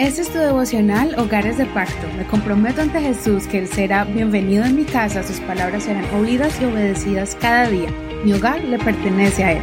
Este es tu devocional Hogares de Pacto. Me comprometo ante Jesús que Él será bienvenido en mi casa, sus palabras serán oídas y obedecidas cada día. Mi hogar le pertenece a Él.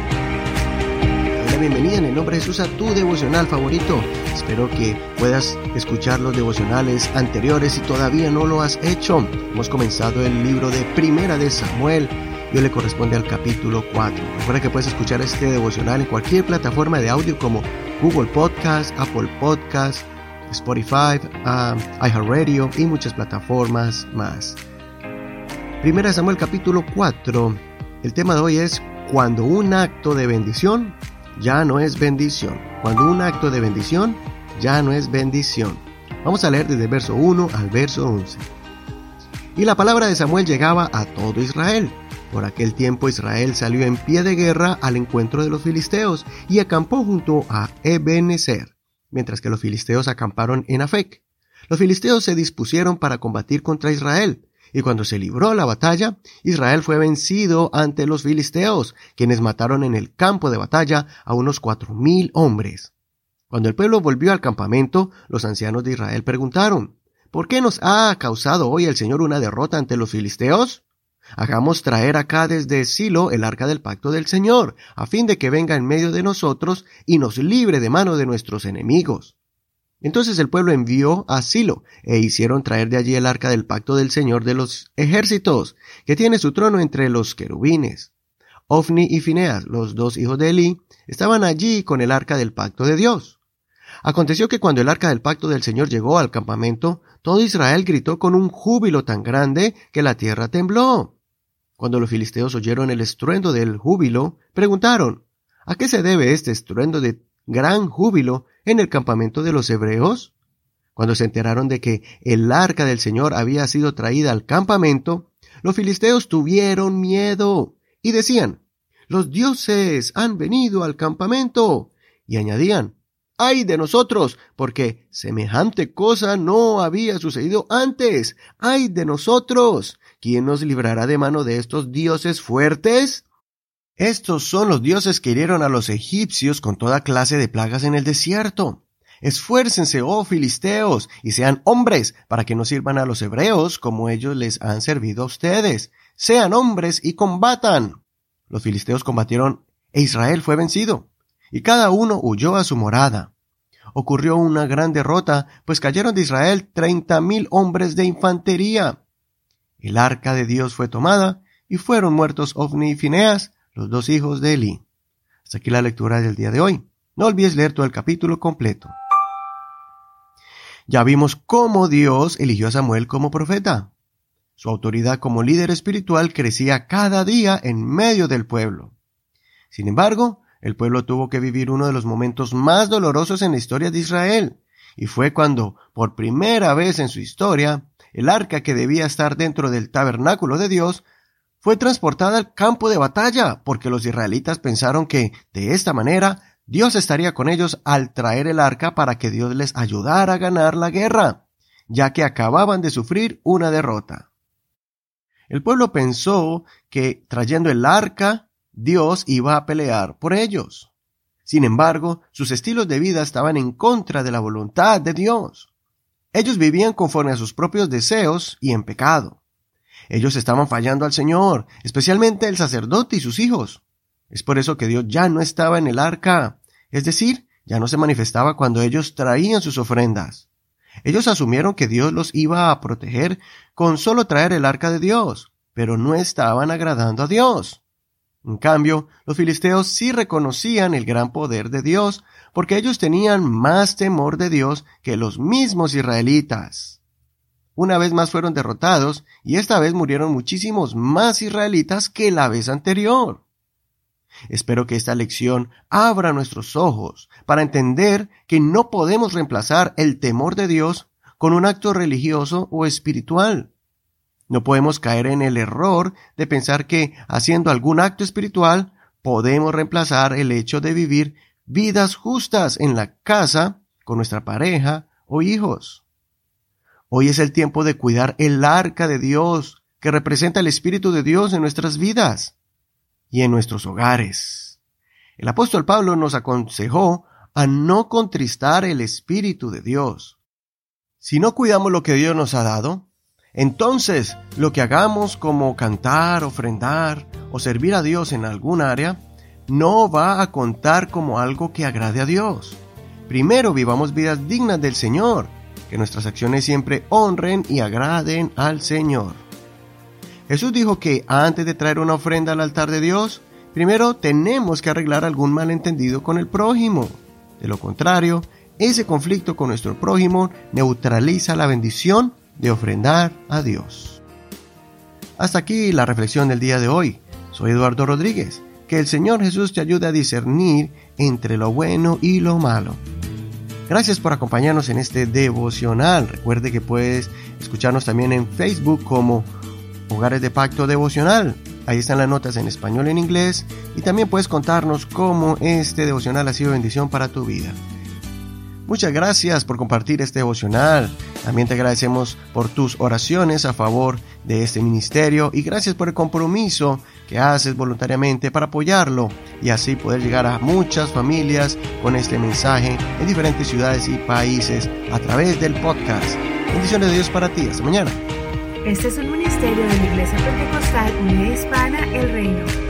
Dale bienvenida en el nombre de Jesús a tu devocional favorito. Espero que puedas escuchar los devocionales anteriores si todavía no lo has hecho. Hemos comenzado el libro de Primera de Samuel hoy le corresponde al capítulo 4. Recuerda que puedes escuchar este devocional en cualquier plataforma de audio como Google Podcast, Apple Podcast, Spotify, um, iHeartRadio y muchas plataformas más. Primera Samuel capítulo 4. El tema de hoy es cuando un acto de bendición ya no es bendición. Cuando un acto de bendición ya no es bendición. Vamos a leer desde el verso 1 al verso 11. Y la palabra de Samuel llegaba a todo Israel. Por aquel tiempo Israel salió en pie de guerra al encuentro de los filisteos y acampó junto a Ebenezer mientras que los filisteos acamparon en Afec. Los filisteos se dispusieron para combatir contra Israel, y cuando se libró la batalla, Israel fue vencido ante los filisteos, quienes mataron en el campo de batalla a unos cuatro mil hombres. Cuando el pueblo volvió al campamento, los ancianos de Israel preguntaron, ¿Por qué nos ha causado hoy el Señor una derrota ante los filisteos? Hagamos traer acá desde Silo el arca del pacto del Señor, a fin de que venga en medio de nosotros y nos libre de mano de nuestros enemigos. Entonces el pueblo envió a Silo, e hicieron traer de allí el arca del pacto del Señor de los ejércitos, que tiene su trono entre los querubines. Ofni y Fineas, los dos hijos de Eli, estaban allí con el arca del pacto de Dios. Aconteció que cuando el arca del pacto del Señor llegó al campamento, todo Israel gritó con un júbilo tan grande que la tierra tembló. Cuando los filisteos oyeron el estruendo del júbilo, preguntaron, ¿A qué se debe este estruendo de gran júbilo en el campamento de los hebreos? Cuando se enteraron de que el arca del Señor había sido traída al campamento, los filisteos tuvieron miedo y decían, los dioses han venido al campamento. Y añadían, ay de nosotros, porque semejante cosa no había sucedido antes. ay de nosotros. ¿Quién nos librará de mano de estos dioses fuertes? Estos son los dioses que hirieron a los egipcios con toda clase de plagas en el desierto. Esfuércense, oh filisteos, y sean hombres, para que no sirvan a los hebreos como ellos les han servido a ustedes. Sean hombres y combatan. Los filisteos combatieron e Israel fue vencido, y cada uno huyó a su morada. Ocurrió una gran derrota, pues cayeron de Israel treinta mil hombres de infantería. El arca de Dios fue tomada y fueron muertos Ofni y Fineas, los dos hijos de Eli. Hasta aquí la lectura del día de hoy. No olvides leer todo el capítulo completo. Ya vimos cómo Dios eligió a Samuel como profeta. Su autoridad como líder espiritual crecía cada día en medio del pueblo. Sin embargo, el pueblo tuvo que vivir uno de los momentos más dolorosos en la historia de Israel, y fue cuando, por primera vez en su historia, el arca que debía estar dentro del tabernáculo de Dios fue transportada al campo de batalla, porque los israelitas pensaron que, de esta manera, Dios estaría con ellos al traer el arca para que Dios les ayudara a ganar la guerra, ya que acababan de sufrir una derrota. El pueblo pensó que, trayendo el arca, Dios iba a pelear por ellos. Sin embargo, sus estilos de vida estaban en contra de la voluntad de Dios. Ellos vivían conforme a sus propios deseos y en pecado. Ellos estaban fallando al Señor, especialmente el sacerdote y sus hijos. Es por eso que Dios ya no estaba en el arca, es decir, ya no se manifestaba cuando ellos traían sus ofrendas. Ellos asumieron que Dios los iba a proteger con solo traer el arca de Dios, pero no estaban agradando a Dios. En cambio, los filisteos sí reconocían el gran poder de Dios, porque ellos tenían más temor de Dios que los mismos israelitas. Una vez más fueron derrotados, y esta vez murieron muchísimos más israelitas que la vez anterior. Espero que esta lección abra nuestros ojos para entender que no podemos reemplazar el temor de Dios con un acto religioso o espiritual. No podemos caer en el error de pensar que haciendo algún acto espiritual podemos reemplazar el hecho de vivir vidas justas en la casa con nuestra pareja o hijos. Hoy es el tiempo de cuidar el arca de Dios que representa el Espíritu de Dios en nuestras vidas y en nuestros hogares. El apóstol Pablo nos aconsejó a no contristar el Espíritu de Dios. Si no cuidamos lo que Dios nos ha dado, entonces lo que hagamos como cantar, ofrendar o servir a Dios en algún área, no va a contar como algo que agrade a Dios. Primero vivamos vidas dignas del Señor, que nuestras acciones siempre honren y agraden al Señor. Jesús dijo que antes de traer una ofrenda al altar de Dios, primero tenemos que arreglar algún malentendido con el prójimo. De lo contrario, ese conflicto con nuestro prójimo neutraliza la bendición de ofrendar a Dios. Hasta aquí la reflexión del día de hoy. Soy Eduardo Rodríguez. Que el Señor Jesús te ayude a discernir entre lo bueno y lo malo. Gracias por acompañarnos en este devocional. Recuerde que puedes escucharnos también en Facebook como Hogares de Pacto Devocional. Ahí están las notas en español y en inglés y también puedes contarnos cómo este devocional ha sido bendición para tu vida. Muchas gracias por compartir este devocional. También te agradecemos por tus oraciones a favor de este ministerio y gracias por el compromiso que haces voluntariamente para apoyarlo y así poder llegar a muchas familias con este mensaje en diferentes ciudades y países a través del podcast. Bendiciones de Dios para ti. Hasta mañana. Este es un ministerio de la Iglesia Pentecostal Unida Hispana El Reino.